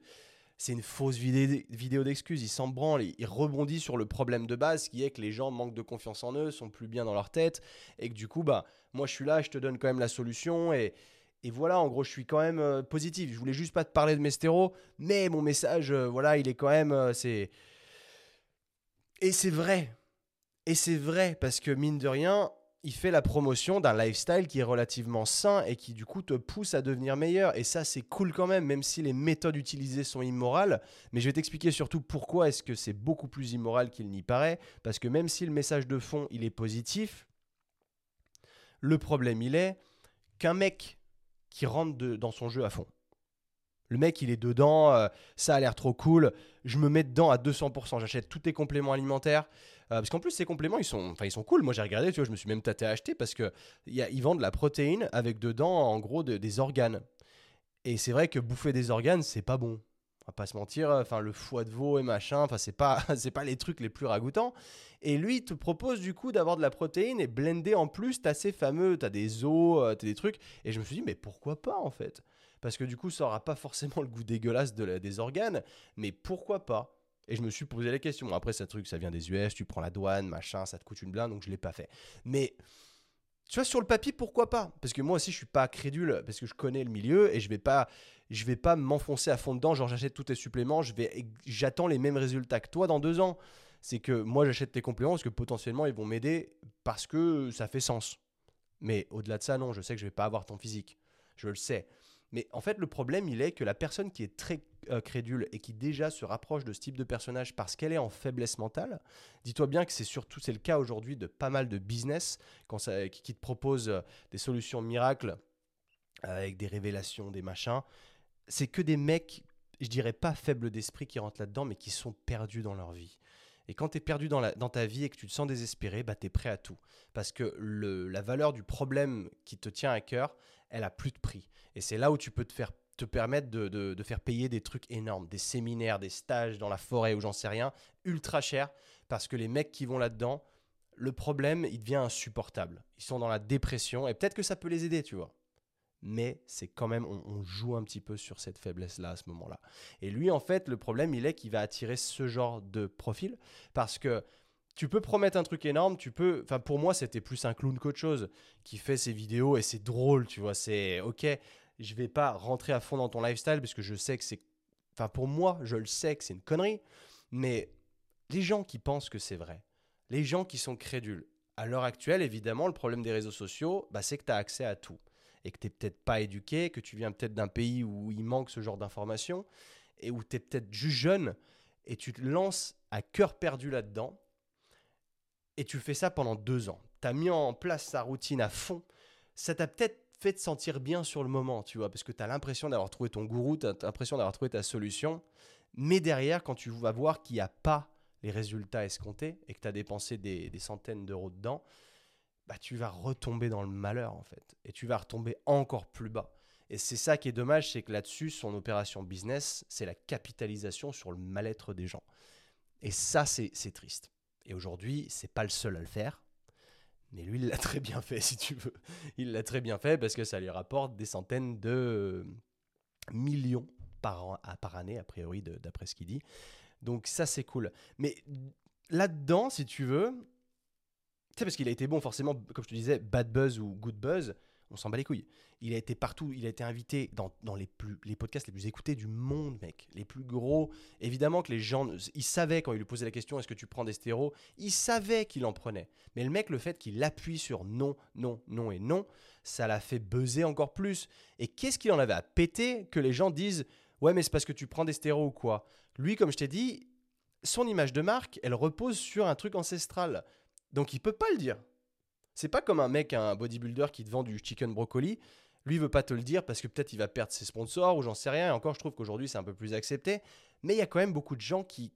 c'est une fausse vidéo d'excuses. Il s'en branle, il rebondit sur le problème de base, qui est que les gens manquent de confiance en eux, sont plus bien dans leur tête, et que du coup, bah, moi je suis là, je te donne quand même la solution, et, et voilà, en gros, je suis quand même euh, positif. Je voulais juste pas te parler de mes stéros, mais mon message, euh, voilà, il est quand même, euh, c'est... Et c'est vrai. Et c'est vrai, parce que mine de rien, il fait la promotion d'un lifestyle qui est relativement sain et qui du coup te pousse à devenir meilleur. Et ça, c'est cool quand même, même si les méthodes utilisées sont immorales. Mais je vais t'expliquer surtout pourquoi est-ce que c'est beaucoup plus immoral qu'il n'y paraît. Parce que même si le message de fond, il est positif, le problème, il est qu'un mec qui rentre dans son jeu à fond, le mec, il est dedans, euh, ça a l'air trop cool, je me mets dedans à 200%, j'achète tous tes compléments alimentaires, parce qu'en plus, ces compléments, ils sont, ils sont cool. Moi, j'ai regardé, tu vois, je me suis même tâté à acheter parce qu'ils vendent de la protéine avec dedans, en gros, des organes. Et c'est vrai que bouffer des organes, c'est pas bon. On va pas se mentir, enfin le foie de veau et machin, enfin c'est pas [laughs] c'est pas les trucs les plus ragoûtants. Et lui il te propose du coup d'avoir de la protéine et blender en plus, t'as ces fameux, t'as des os, euh, t'as des trucs. Et je me suis dit mais pourquoi pas en fait? Parce que du coup ça aura pas forcément le goût dégueulasse de des organes, mais pourquoi pas? Et je me suis posé la question. Après, ce truc, ça vient des US, tu prends la douane, machin, ça te coûte une blinde, donc je l'ai pas fait. Mais tu vois, sur le papier, pourquoi pas? Parce que moi aussi, je suis pas crédule, parce que je connais le milieu et je vais pas, je vais pas m'enfoncer à fond dedans. Genre, j'achète tous tes suppléments, je vais, j'attends les mêmes résultats que toi dans deux ans. C'est que moi, j'achète tes compléments parce que potentiellement, ils vont m'aider parce que ça fait sens. Mais au-delà de ça, non, je sais que je vais pas avoir ton physique. Je le sais. Mais en fait, le problème, il est que la personne qui est très euh, crédule et qui déjà se rapproche de ce type de personnage parce qu'elle est en faiblesse mentale, dis-toi bien que c'est surtout c'est le cas aujourd'hui de pas mal de business qui, te proposent euh, des solutions miracles avec des révélations, des machins. C'est que des mecs, je dirais pas faibles d'esprit qui rentrent là-dedans, mais qui sont perdus dans leur vie. Et quand tu es perdu dans, ta vie et que tu te sens désespéré, bah, tu es prêt à tout. Parce que la valeur du problème qui te tient à cœur, elle a plus de prix. Et c'est là où tu peux te faire te permettre de, de, faire payer des trucs énormes, des séminaires, des stages dans la forêt ou j'en sais rien, ultra cher, parce que les mecs qui vont là-dedans, le problème, il devient insupportable. Ils sont dans la dépression, et peut-être que ça peut les aider, tu vois. Mais c'est quand même, on, on, joue un petit peu sur cette faiblesse-là à ce moment-là. Et lui, en fait, le problème, il est qu'il va attirer ce genre de profil, parce que tu peux promettre un truc énorme, tu peux. Enfin, pour moi, c'était plus un clown qu'autre chose qui fait ses vidéos et c'est drôle, tu vois. C'est ok, je vais pas rentrer à fond dans ton lifestyle parce que je sais que c'est. Enfin, pour moi, je le sais que c'est une connerie, mais les gens qui pensent que c'est vrai, les gens qui sont crédules, à l'heure actuelle, évidemment, le problème des réseaux sociaux, bah, c'est que tu as accès à tout et que tu n'es peut-être pas éduqué, que tu viens peut-être d'un pays où il manque ce genre d'informations et où tu es peut-être juste jeune et tu te lances à cœur perdu là-dedans et tu fais ça pendant deux ans. Tu as mis en place sa routine à fond. Ça t'a peut-être fait te sentir bien sur le moment, tu vois, parce que tu as l'impression d'avoir trouvé ton gourou, tu as l'impression d'avoir trouvé ta solution. Mais derrière, quand tu vas voir qu'il n'y a pas les résultats escomptés et que tu as dépensé des, centaines d'euros dedans, bah, tu vas retomber dans le malheur, en fait. Et tu vas retomber encore plus bas. Et c'est ça qui est dommage, c'est que là-dessus, son opération business, c'est la capitalisation sur le mal-être des gens. Et ça, c'est triste. Et aujourd'hui, c'est pas le seul à le faire. Mais lui, il l'a [laughs] très bien fait, si tu veux. Il l'a très bien fait parce que ça lui rapporte des centaines de millions par, an, par année, a priori, d'après ce qu'il dit. Donc ça, c'est cool. Mais là-dedans, si tu veux, tu sais, parce qu'il a été bon, forcément, comme je te disais, bad buzz ou good buzz, on s'en bat les couilles. Il a été partout, il a été invité dans, les, plus, les podcasts les plus écoutés du monde, mec. Les plus gros. Évidemment que les gens, ils savaient quand il lui posait la question est-ce que tu prends des stéros? Il savait qu'il en prenait. Mais le mec, le fait qu'il appuie sur non, non, non et non, ça l'a fait buzzer encore plus. Et qu'est-ce qu'il en avait à péter que les gens disent ouais, mais c'est parce que tu prends des stéros ou quoi? Lui, comme je t'ai dit, son image de marque, elle repose sur un truc ancestral. Donc il peut pas le dire. C'est pas comme un mec, un bodybuilder qui te vend du chicken brocoli. Lui veut pas te le dire parce que peut-être il va perdre ses sponsors ou j'en sais rien. Et encore, je trouve qu'aujourd'hui c'est un peu plus accepté. Mais il y a quand même beaucoup de gens qui,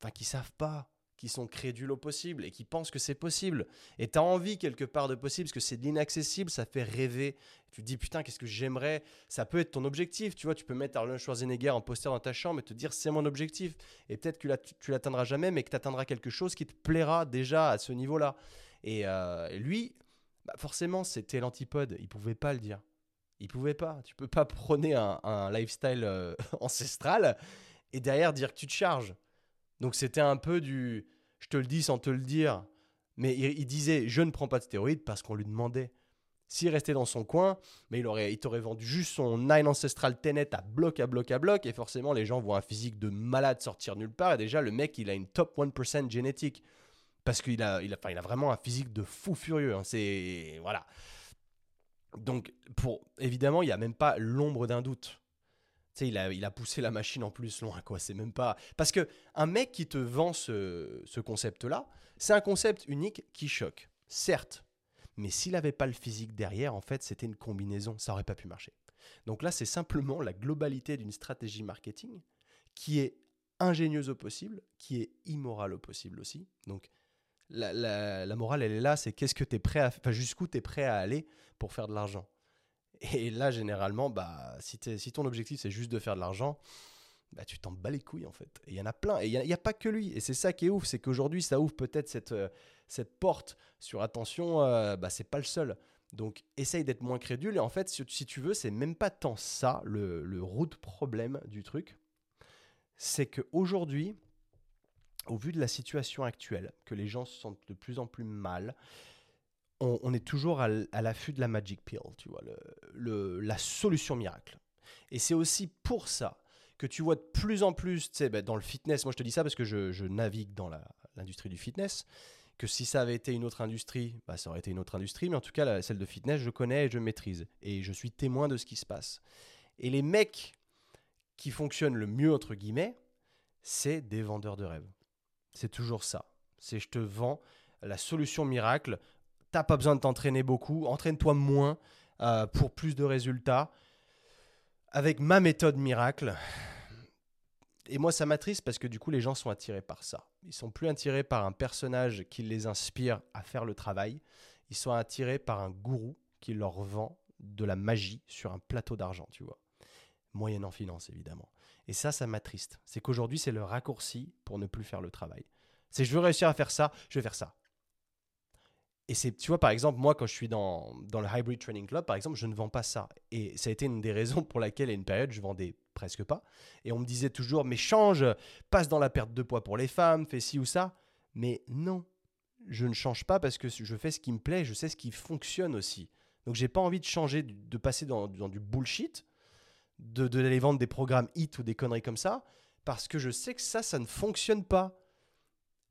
enfin, qui savent pas, qui sont crédules au possible et qui pensent que c'est possible. Et tu as envie quelque part de possible parce que c'est de l'inaccessible, ça fait rêver. Tu te dis putain, qu'est-ce que j'aimerais? Ça peut être ton objectif, tu vois. Tu peux mettre Arnold Schwarzenegger en poster dans ta chambre et te dire c'est mon objectif. Et peut-être que tu l'atteindras jamais, mais que tu atteindras quelque chose qui te plaira déjà à ce niveau-là. Euh, et, lui, bah forcément, c'était l'antipode. Il pouvait pas le dire. Il pouvait pas. Tu peux pas prôner un, lifestyle euh, [laughs] ancestral et derrière dire que tu te charges. Donc c'était un peu du je te le dis sans te le dire. Mais il, disait je ne prends pas de stéroïdes parce qu'on lui demandait. S'il restait dans son coin, mais il, aurait, il t'aurait vendu juste son Nine Ancestral Tenet à bloc, à bloc, à bloc. Et forcément, les gens voient un physique de malade sortir nulle part. Et déjà, le mec, il a une top 1% génétique parce qu'il a, il a, il a vraiment un physique de fou furieux. Hein. C'est voilà. Donc, pour évidemment, il n'y a même pas l'ombre d'un doute. Tu sais, il a, il a poussé la machine en plus loin, quoi. C'est même pas parce que un mec qui te vend ce, ce concept-là, c'est un concept unique qui choque, certes. Mais s'il n'avait pas le physique derrière, en fait, c'était une combinaison. Ça aurait pas pu marcher. Donc là, c'est simplement la globalité d'une stratégie marketing qui est ingénieuse au possible, qui est immorale au possible aussi. Donc la, morale, elle est là, c'est qu'est-ce que tu es prêt à, enfin, jusqu'où tu es prêt à aller pour faire de l'argent. Et là, généralement, bah, si, si ton objectif, c'est juste de faire de l'argent, bah, tu t'en bats les couilles, en fait. Il y en a plein. Et il n'y a, pas que lui. Et c'est ça qui est ouf, c'est qu'aujourd'hui, ça ouvre peut-être cette, euh, cette porte sur attention, euh, bah, c'est pas le seul. Donc, essaye d'être moins crédule. Et en fait, si, tu veux, c'est même pas tant ça, le, le root problème du truc. c'est qu'aujourd'hui, au vu de la situation actuelle, que les gens se sentent de plus en plus mal, on, est toujours à, l'affût de la magic pill, tu vois, la solution miracle. Et c'est aussi pour ça que tu vois de plus en plus, tu sais, ben, dans le fitness, moi je te dis ça parce que je, navigue dans l'industrie du fitness, que si ça avait été une autre industrie, bah, ça aurait été une autre industrie, mais en tout cas, celle de fitness, je connais et je maîtrise. Et je suis témoin de ce qui se passe. Et les mecs qui fonctionnent le mieux, entre guillemets, c'est des vendeurs de rêves. C'est toujours ça. C'est je te vends la solution miracle. T'as pas besoin de t'entraîner beaucoup. Entraîne-toi moins euh, pour plus de résultats. Avec ma méthode miracle. Et moi, ça m'attriste parce que du coup, les gens sont attirés par ça. Ils sont plus attirés par un personnage qui les inspire à faire le travail. Ils sont attirés par un gourou qui leur vend de la magie sur un plateau d'argent, tu vois. Moyennant finance, évidemment. Et ça, ça m'attriste. C'est qu'aujourd'hui, c'est le raccourci pour ne plus faire le travail. C'est je veux réussir à faire ça, je vais faire ça. Et c'est, tu vois, par exemple, moi, quand je suis dans, dans le Hybrid Training Club, par exemple, je ne vends pas ça. Et ça a été une des raisons pour laquelle, à une période, je vendais presque pas. Et on me disait toujours, mais change, passe dans la perte de poids pour les femmes, fais ci ou ça. Mais non, je ne change pas parce que je fais ce qui me plaît, je sais ce qui fonctionne aussi. Donc, j'ai pas envie de changer, de passer dans, dans du bullshit de d'aller vendre des programmes hit ou des conneries comme ça, parce que je sais que ça, ça ne fonctionne pas.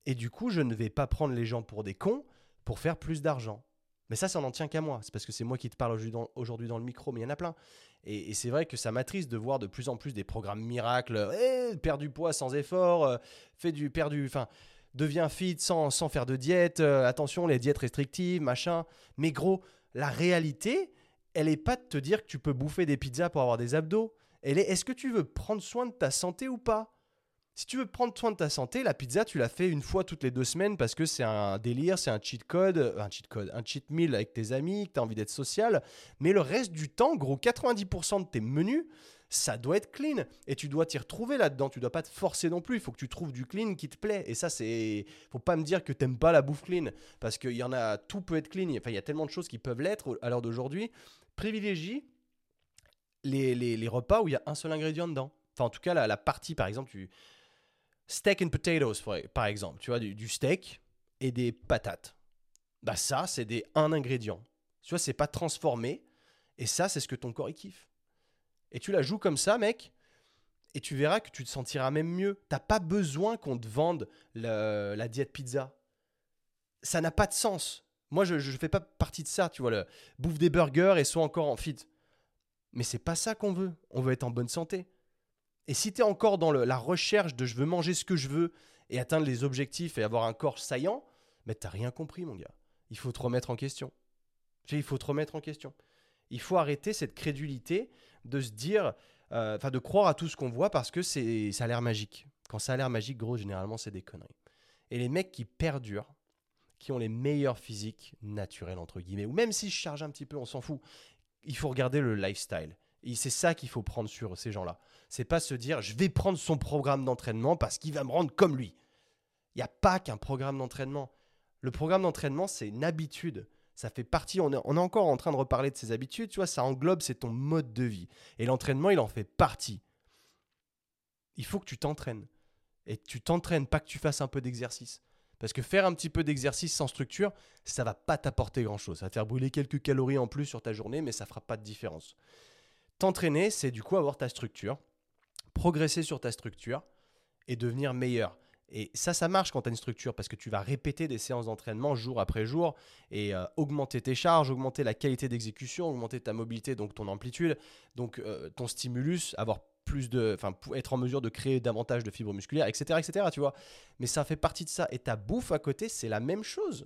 Et du coup, je ne vais pas prendre les gens pour des cons pour faire plus d'argent. Mais ça, ça n'en tient qu'à moi. C'est parce que c'est moi qui te parle aujourd'hui dans, le micro, mais il y en a plein. Et, c'est vrai que ça m'attriste de voir de plus en plus des programmes miracles. Eh, perds du poids sans effort, euh, fais du, perdu, enfin, deviens fit sans, sans faire de diète. Euh, attention, les diètes restrictives, machin. Mais gros, la réalité, elle est pas de te dire que tu peux bouffer des pizzas pour avoir des abdos. Elle est est-ce que tu veux prendre soin de ta santé ou pas? Si tu veux prendre soin de ta santé, la pizza, tu la fais une fois toutes les deux semaines parce que c'est un délire, c'est un cheat code, euh, un cheat code, un cheat meal avec tes amis, que tu as envie d'être social. Mais le reste du temps, gros, 90% de tes menus, ça doit être clean. Et tu dois t'y retrouver là-dedans. Tu dois pas te forcer non plus. Il faut que tu trouves du clean qui te plaît. Et ça, c'est. Faut pas me dire que t'aimes pas la bouffe clean. Parce qu'il y en a. Tout peut être clean. Enfin, il y a tellement de choses qui peuvent l'être à l'heure d'aujourd'hui privilégie les, les, repas où il y a un seul ingrédient dedans. Enfin, en tout cas, la, partie, par exemple, steak and potatoes, par exemple, tu vois, du, steak et des patates. Bah ça, c'est des un ingrédient. Tu vois, c'est pas transformé. Et ça, c'est ce que ton corps il kiffe. Et tu la joues comme ça, mec, et tu verras que tu te sentiras même mieux. T'as pas besoin qu'on te vende la diète pizza. Ça n'a pas de sens. Moi, je ne fais pas partie de ça, tu vois, le bouffe des burgers et sois encore en fit. Mais c'est pas ça qu'on veut. On veut être en bonne santé. Et si tu es encore dans la recherche de je veux manger ce que je veux et atteindre les objectifs et avoir un corps saillant, mais t'as rien compris, mon gars. Il faut te remettre en question. Il faut te remettre en question. Il faut arrêter cette crédulité de se dire, euh, enfin de croire à tout ce qu'on voit parce que c'est ça a l'air magique. Quand ça a l'air magique, gros, généralement, c'est des conneries. Et les mecs qui perdurent, qui ont les meilleurs physiques naturels, entre guillemets. Ou même si je charge un petit peu, on s'en fout. Il faut regarder le lifestyle. Et c'est ça qu'il faut prendre sur ces gens-là. C'est pas se dire, je vais prendre son programme d'entraînement parce qu'il va me rendre comme lui. Il n'y a pas qu'un programme d'entraînement. Le programme d'entraînement, c'est une habitude. Ça fait partie, on est, on est encore en train de reparler de ces habitudes, tu vois, ça englobe, c'est ton mode de vie. Et l'entraînement, il en fait partie. Il faut que tu t'entraînes. Et tu t'entraînes, pas que tu fasses un peu d'exercice. Parce que faire un petit peu d'exercice sans structure, ça va pas t'apporter grand-chose. Ça va faire brûler quelques calories en plus sur ta journée, mais ça fera pas de différence. T'entraîner, c'est du coup avoir ta structure, progresser sur ta structure et devenir meilleur. Et ça, ça marche quand tu as une structure parce que tu vas répéter des séances d'entraînement jour après jour et euh, augmenter tes charges, augmenter la qualité d'exécution, augmenter ta mobilité, donc ton amplitude, donc euh, ton stimulus, avoir plus de, enfin, être en mesure de créer davantage de fibres musculaires, etc., etc., tu vois. Mais ça fait partie de ça. Et ta bouffe à côté, c'est la même chose.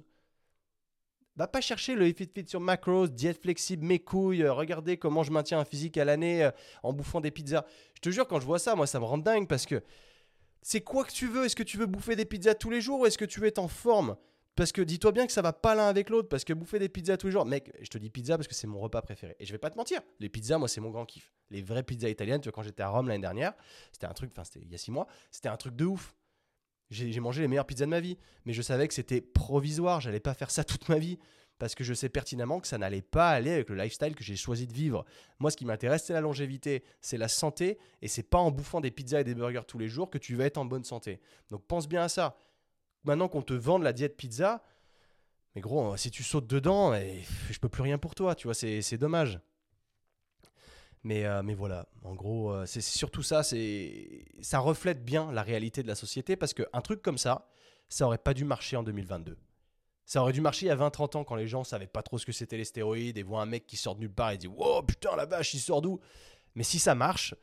Va pas chercher le fit fit sur macros, diète flexible, mes couilles, euh, regardez comment je maintiens un physique à l'année euh, en bouffant des pizzas. Je te jure, quand je vois ça, moi, ça me rend dingue parce que c'est quoi que tu veux? Est-ce que tu veux bouffer des pizzas tous les jours ou est-ce que tu veux être en forme? Parce que dis-toi bien que ça va pas l'un avec l'autre. Parce que bouffer des pizzas tous les jours, mec, je te dis pizza parce que c'est mon repas préféré. Et je vais pas te mentir, les pizzas, moi, c'est mon grand kiff. Les vraies pizzas italiennes, tu vois, quand j'étais à Rome l'année dernière, c'était un truc, enfin, c'était il y a six mois, c'était un truc de ouf. J'ai mangé les meilleures pizzas de ma vie. Mais je savais que c'était provisoire, j'allais pas faire ça toute ma vie. parce que je sais pertinemment que ça n'allait pas aller avec le lifestyle que j'ai choisi de vivre. Moi, ce qui m'intéresse, c'est la longévité, c'est la santé, et c'est pas en bouffant des pizzas et des burgers tous les jours que tu vas être en bonne santé. Donc pense bien à ça. Maintenant qu'on te vende la diète pizza, mais gros, si tu sautes dedans, et je peux plus rien pour toi, tu vois, c'est dommage. Mais, euh, mais voilà, en gros, euh, c'est surtout ça, ça reflète bien la réalité de la société parce qu'un truc comme ça, ça aurait pas dû marcher en 2022. Ça aurait dû marcher il y a 20-30 ans quand les gens savaient pas trop ce que c'était les stéroïdes et voient un mec qui sort de nulle part et dit Wow, putain, la vache, il sort d'où Mais si ça marche,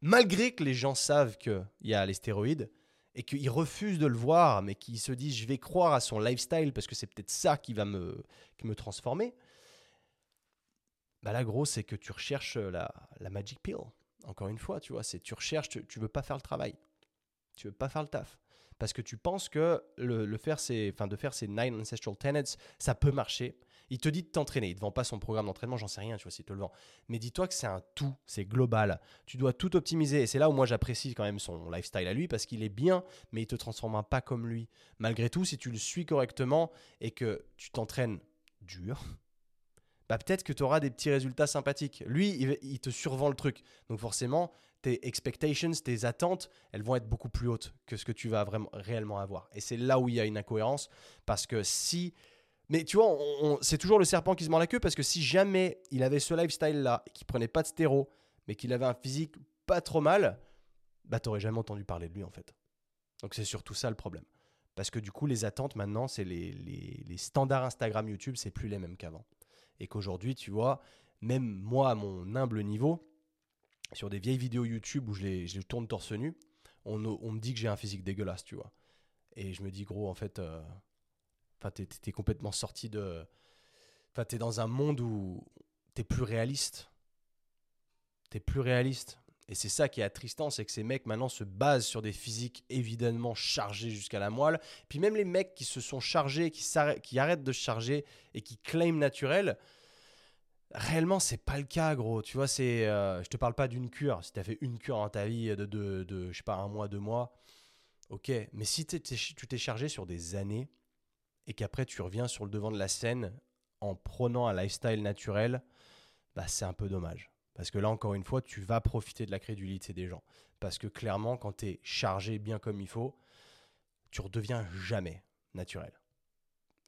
malgré que les gens savent qu'il y a les stéroïdes et qu'ils refusent de le voir, mais qu'ils se disent Je vais croire à son lifestyle parce que c'est peut-être ça qui va me, me transformer, bah là, gros, c'est que tu recherches la, la, magic pill. Encore une fois, tu vois, c'est tu recherches, tu, veux pas faire le travail. Tu veux pas faire le taf parce que tu penses que le, faire enfin, de faire ces nine ancestral tenets, ça peut marcher. Il te dit de t'entraîner. Il ne te vend pas son programme d'entraînement, j'en sais rien, tu vois, s'il te le vend. Mais dis-toi que c'est un tout, c'est global. Tu dois tout optimiser. Et c'est là où moi j'apprécie quand même son lifestyle à lui parce qu'il est bien, mais il te transformera pas comme lui. Malgré tout, si tu le suis correctement et que tu t'entraînes dur, bah peut-être que tu auras des petits résultats sympathiques. Lui, il, il, te survend le truc. Donc forcément, tes expectations, tes attentes, elles vont être beaucoup plus hautes que ce que tu vas vraiment réellement avoir. Et c'est là où il y a une incohérence parce que si mais tu vois, c'est toujours le serpent qui se mord la queue parce que si jamais il avait ce lifestyle-là, qu'il prenait pas de stéro, mais qu'il avait un physique pas trop mal, bah t'aurais jamais entendu parler de lui en fait. Donc c'est surtout ça le problème. Parce que du coup, les attentes maintenant, c'est les, standards Instagram, YouTube, c'est plus les mêmes qu'avant. Et qu'aujourd'hui, tu vois, même moi, à mon humble niveau, sur des vieilles vidéos YouTube où je les, tourne torse nu, on, me dit que j'ai un physique dégueulasse, tu vois. Et je me dis, gros, en fait, euh, t'es, es complètement sorti de. Enfin, t'es dans un monde où t'es plus réaliste. T'es plus réaliste. Et c'est ça qui est attristant, c'est que ces mecs maintenant se basent sur des physiques évidemment chargés jusqu'à la moelle. Puis même les mecs qui se sont chargés, qui, qui arrêtent de se charger et qui claiment naturel, Réellement, c'est pas le cas, gros. Tu vois, c'est, euh, je te parle pas d'une cure. Si tu as fait une cure dans ta vie de, de, de, je sais pas, un mois, deux mois, ok. Mais si tu t'es chargé sur des années et qu'après tu reviens sur le devant de la scène en prenant un lifestyle naturel, bah c'est un peu dommage. Parce que là, encore une fois, tu vas profiter de la crédulité des gens. Parce que clairement, quand tu es chargé bien comme il faut, tu redeviens jamais naturel.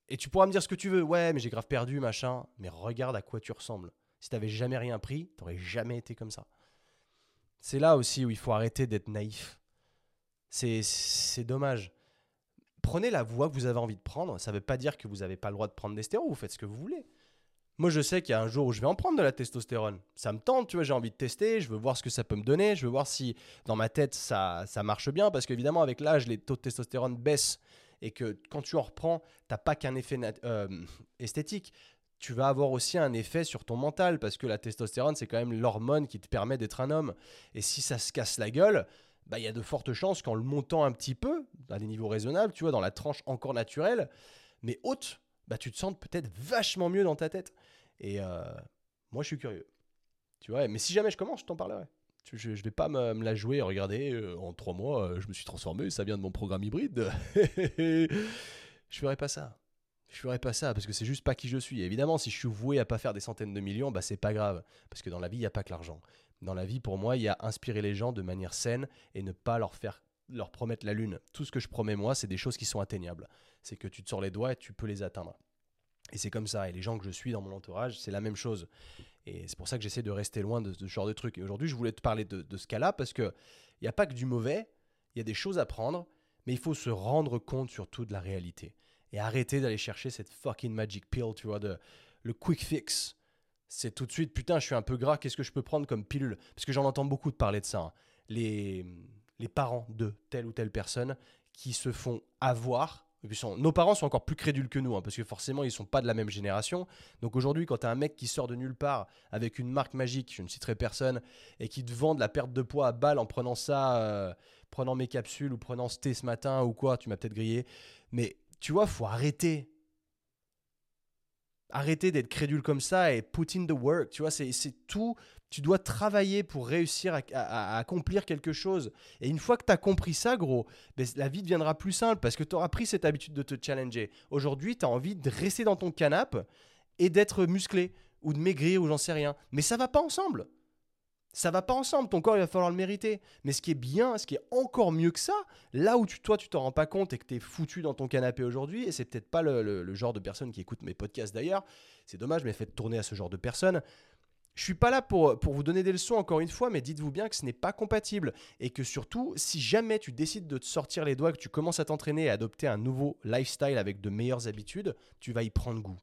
Et tu pourras me dire ce que tu veux, ouais, mais j'ai grave perdu, machin. Mais regarde à quoi tu ressembles. Si t'avais jamais rien pris, t'aurais jamais été comme ça. C'est là aussi où il faut arrêter d'être naïf. C'est dommage. Prenez la voie que vous avez envie de prendre. Ça ne veut pas dire que vous n'avez pas le droit de prendre des stéroïdes. Vous faites ce que vous voulez. Moi, je sais qu'il y a un jour où je vais en prendre de la testostérone. Ça me tente, tu vois, j'ai envie de tester, je veux voir ce que ça peut me donner, je veux voir si dans ma tête ça, marche bien, parce qu'évidemment, avec l'âge, les taux de testostérone baissent et que quand tu en reprends, tu n'as pas qu'un effet euh, esthétique, tu vas avoir aussi un effet sur ton mental parce que la testostérone, c'est quand même l'hormone qui te permet d'être un homme. Et si ça se casse la gueule, bah, il y a de fortes chances qu'en le montant un petit peu, à des niveaux raisonnables, tu vois, dans la tranche encore naturelle, mais haute, bah, tu te sens peut-être vachement mieux dans ta tête. Et euh, moi, je suis curieux. Tu vois, mais si jamais je commence, je t'en parlerai. Je ne vais pas me, la jouer, regardez, euh, en trois mois, euh, je me suis transformé, ça vient de mon programme hybride. [laughs] je ferai pas ça. Je ferai pas ça parce que c'est juste pas qui je suis. Évidemment, si je suis voué à pas faire des centaines de millions, bah c'est pas grave. Parce que dans la vie, il n'y a pas que l'argent. Dans la vie, pour moi, il y a inspirer les gens de manière saine et ne pas leur faire leur promettre la lune. Tout ce que je promets moi, c'est des choses qui sont atteignables. C'est que tu te sors les doigts et tu peux les atteindre. Et c'est comme ça. Et les gens que je suis dans mon entourage, c'est la même chose. Et c'est pour ça que j'essaie de rester loin de, ce genre de trucs. Et aujourd'hui, je voulais te parler de, ce cas-là parce qu'il n'y a pas que du mauvais, il y a des choses à prendre, mais il faut se rendre compte surtout de la réalité. Et arrêter d'aller chercher cette fucking magic pill, tu vois, le quick fix. C'est tout de suite, putain, je suis un peu gras, qu'est-ce que je peux prendre comme pilule? Parce que j'en entends beaucoup de parler de ça. Hein. Les, les parents de telle ou telle personne qui se font avoir nos parents sont encore plus crédules que nous, hein, parce que forcément, ils sont pas de la même génération. Donc aujourd'hui, quand tu as un mec qui sort de nulle part avec une marque magique, je ne citerai personne, et qui te vend de la perte de poids à balle en prenant ça, euh, prenant mes capsules ou prenant ce thé ce matin ou quoi, tu m'as peut-être grillé. Mais tu vois, faut arrêter. Arrêter d'être crédule comme ça et put in the work. Tu vois, c'est tout tu dois travailler pour réussir à, accomplir quelque chose. Et une fois que tu as compris ça, gros, ben, la vie deviendra plus simple parce que tu auras pris cette habitude de te challenger. Aujourd'hui, tu as envie de rester dans ton canapé et d'être musclé ou de maigrir ou j'en sais rien. Mais ça va pas ensemble. Ça va pas ensemble, ton corps il va falloir le mériter. Mais ce qui est bien, ce qui est encore mieux que ça, là où tu, toi tu t'en rends pas compte et que tu es foutu dans ton canapé aujourd'hui, et c'est peut-être pas le, genre de personne qui écoute mes podcasts d'ailleurs, c'est dommage, mais faites tourner à ce genre de personnes. Je suis pas là pour, pour vous donner des leçons encore une fois, mais dites-vous bien que ce n'est pas compatible et que surtout, si jamais tu décides de te sortir les doigts, que tu commences à t'entraîner et à adopter un nouveau lifestyle avec de meilleures habitudes, tu vas y prendre goût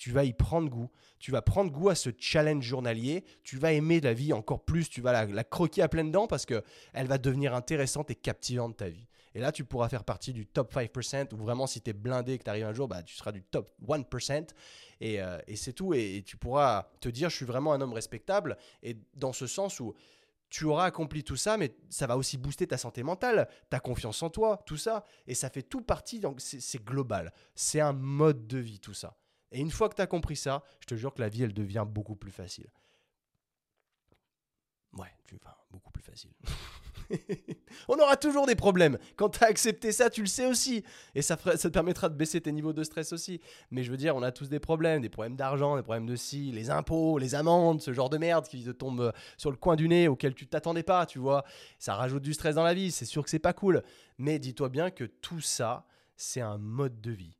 tu vas y prendre goût. Tu vas prendre goût à ce challenge journalier. Tu vas aimer la vie encore plus. Tu vas la, croquer à pleines dents parce qu'elle va devenir intéressante et captivante ta vie. Et là, tu pourras faire partie du top 5%, ou vraiment, si tu es blindé et que tu arrives un jour, bah, tu seras du top 1%. Et, euh, et c'est tout. Et, tu pourras te dire, je suis vraiment un homme respectable. Et dans ce sens où tu auras accompli tout ça, mais ça va aussi booster ta santé mentale, ta confiance en toi, tout ça. Et ça fait tout partie, donc c'est global. C'est un mode de vie, tout ça. Et une fois que tu as compris ça, je te jure que la vie, elle devient beaucoup plus facile. Ouais, enfin, beaucoup plus facile. [laughs] On aura toujours des problèmes. Quand tu as accepté ça, tu le sais aussi. Et ça, te permettra de baisser tes niveaux de stress aussi. Mais je veux dire, on a tous des problèmes. Des problèmes d'argent, des problèmes de si, les impôts, les amendes, ce genre de merde qui te tombe sur le coin du nez auquel tu t'attendais pas, tu vois. Ça rajoute du stress dans la vie. C'est sûr que c'est pas cool. Mais dis-toi bien que tout ça, c'est un mode de vie.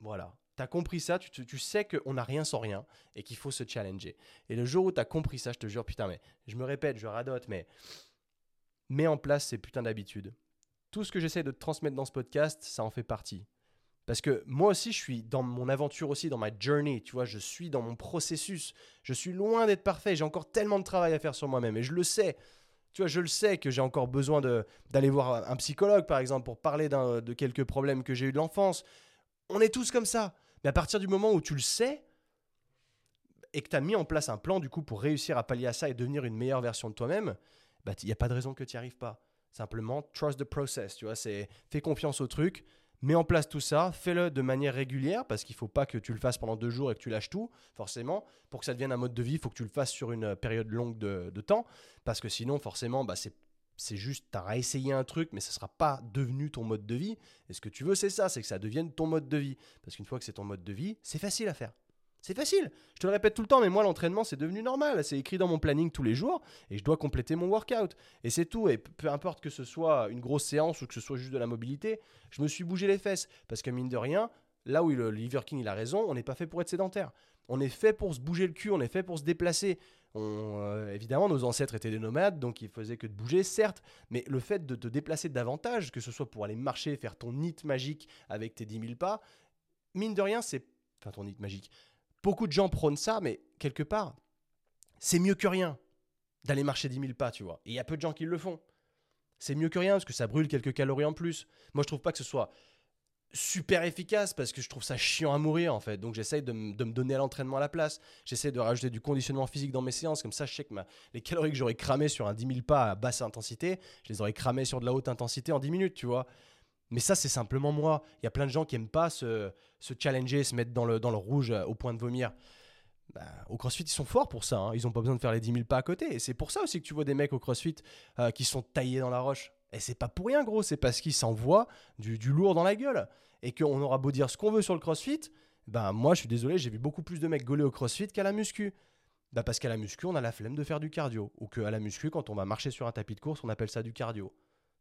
Voilà. Tu as compris ça, tu, tu sais qu'on n'a rien sans rien et qu'il faut se challenger. Et le jour où tu as compris ça, je te jure, putain, mais je me répète, je radote, mais mets en place ces putains d'habitudes. Tout ce que j'essaie de te transmettre dans ce podcast, ça en fait partie. Parce que moi aussi, je suis dans mon aventure aussi, dans ma journey, tu vois, je suis dans mon processus. Je suis loin d'être parfait, j'ai encore tellement de travail à faire sur moi-même et je le sais. Tu vois, je le sais que j'ai encore besoin d'aller voir un psychologue, par exemple, pour parler de quelques problèmes que j'ai eu de l'enfance. On est tous comme ça. Mais à partir du moment où tu le sais et que tu as mis en place un plan du coup pour réussir à pallier à ça et devenir une meilleure version de toi-même, bah, il n'y a pas de raison que tu n'y arrives pas. Simplement, trust the process, tu vois, c'est fais confiance au truc, mets en place tout ça, fais-le de manière régulière parce qu'il ne faut pas que tu le fasses pendant deux jours et que tu lâches tout, forcément. Pour que ça devienne un mode de vie, il faut que tu le fasses sur une période longue de, temps parce que sinon, forcément, bah, c'est c'est juste, tu as essayé un truc, mais ça ne sera pas devenu ton mode de vie. Et ce que tu veux, c'est ça, c'est que ça devienne ton mode de vie. Parce qu'une fois que c'est ton mode de vie, c'est facile à faire. C'est facile. Je te le répète tout le temps, mais moi, l'entraînement, c'est devenu normal. C'est écrit dans mon planning tous les jours et je dois compléter mon workout. Et c'est tout. Et peu importe que ce soit une grosse séance ou que ce soit juste de la mobilité, je me suis bougé les fesses. Parce que mine de rien, là où le Liver King il a raison, on n'est pas fait pour être sédentaire. On est fait pour se bouger le cul, on est fait pour se déplacer. Euh, évidemment, nos ancêtres étaient des nomades, donc ils faisaient que de bouger, certes, mais le fait de te déplacer davantage, que ce soit pour aller marcher, faire ton nid magique avec tes 10 000 pas, mine de rien, c'est. Enfin, ton nid magique. Beaucoup de gens prônent ça, mais quelque part, c'est mieux que rien d'aller marcher 10 000 pas, tu vois. Et il y a peu de gens qui le font. C'est mieux que rien parce que ça brûle quelques calories en plus. Moi, je trouve pas que ce soit super efficace parce que je trouve ça chiant à mourir en fait. Donc j'essaye de, me donner à l'entraînement à la place. J'essaie de rajouter du conditionnement physique dans mes séances. Comme ça, je sais que les calories que j'aurais cramées sur un 10 000 pas à basse intensité, je les aurais cramées sur de la haute intensité en 10 minutes, tu vois. Mais ça, c'est simplement moi. Il y a plein de gens qui aiment pas se, se challenger, se mettre dans le, dans le rouge euh, au point de vomir. Bah, au CrossFit, ils sont forts pour ça. Hein. Ils n'ont pas besoin de faire les 10 000 pas à côté. Et c'est pour ça aussi que tu vois des mecs au CrossFit euh, qui sont taillés dans la roche. Et c'est pas pour rien, gros. C'est parce qu'ils s'envoient du, du lourd dans la gueule et qu'on aura beau dire ce qu'on veut sur le crossfit, ben moi je suis désolé, j'ai vu beaucoup plus de mecs gauler au crossfit qu'à la muscu. Ben parce qu'à la muscu, on a la flemme de faire du cardio. Ou qu'à la muscu, quand on va marcher sur un tapis de course, on appelle ça du cardio.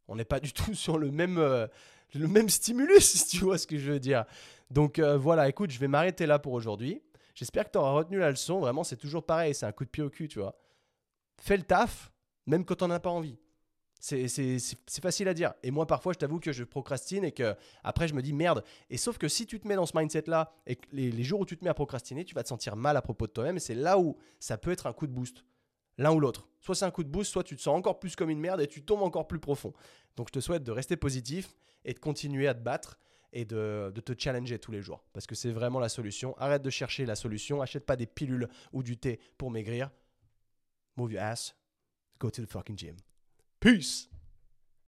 On n'est pas du tout [laughs] sur le même, euh, le même stimulus, si [laughs] tu vois ce que je veux dire. Donc euh, voilà, écoute, je vais m'arrêter là pour aujourd'hui. J'espère que tu auras retenu la leçon. Vraiment, c'est toujours pareil, c'est un coup de pied au cul, tu vois. Fais le taf, même quand on n'a pas envie. C'est facile à dire. Et moi, parfois, je t'avoue que je procrastine et que après, je me dis merde. Et sauf que si tu te mets dans ce mindset-là et que les, jours où tu te mets à procrastiner, tu vas te sentir mal à propos de toi-même. Et c'est là où ça peut être un coup de boost. L'un ou l'autre. Soit c'est un coup de boost, soit tu te sens encore plus comme une merde et tu tombes encore plus profond. Donc, je te souhaite de rester positif et de continuer à te battre et de, de te challenger tous les jours. Parce que c'est vraiment la solution. Arrête de chercher la solution. Achète pas des pilules ou du thé pour maigrir. Move your ass. Go to the fucking gym. Peace.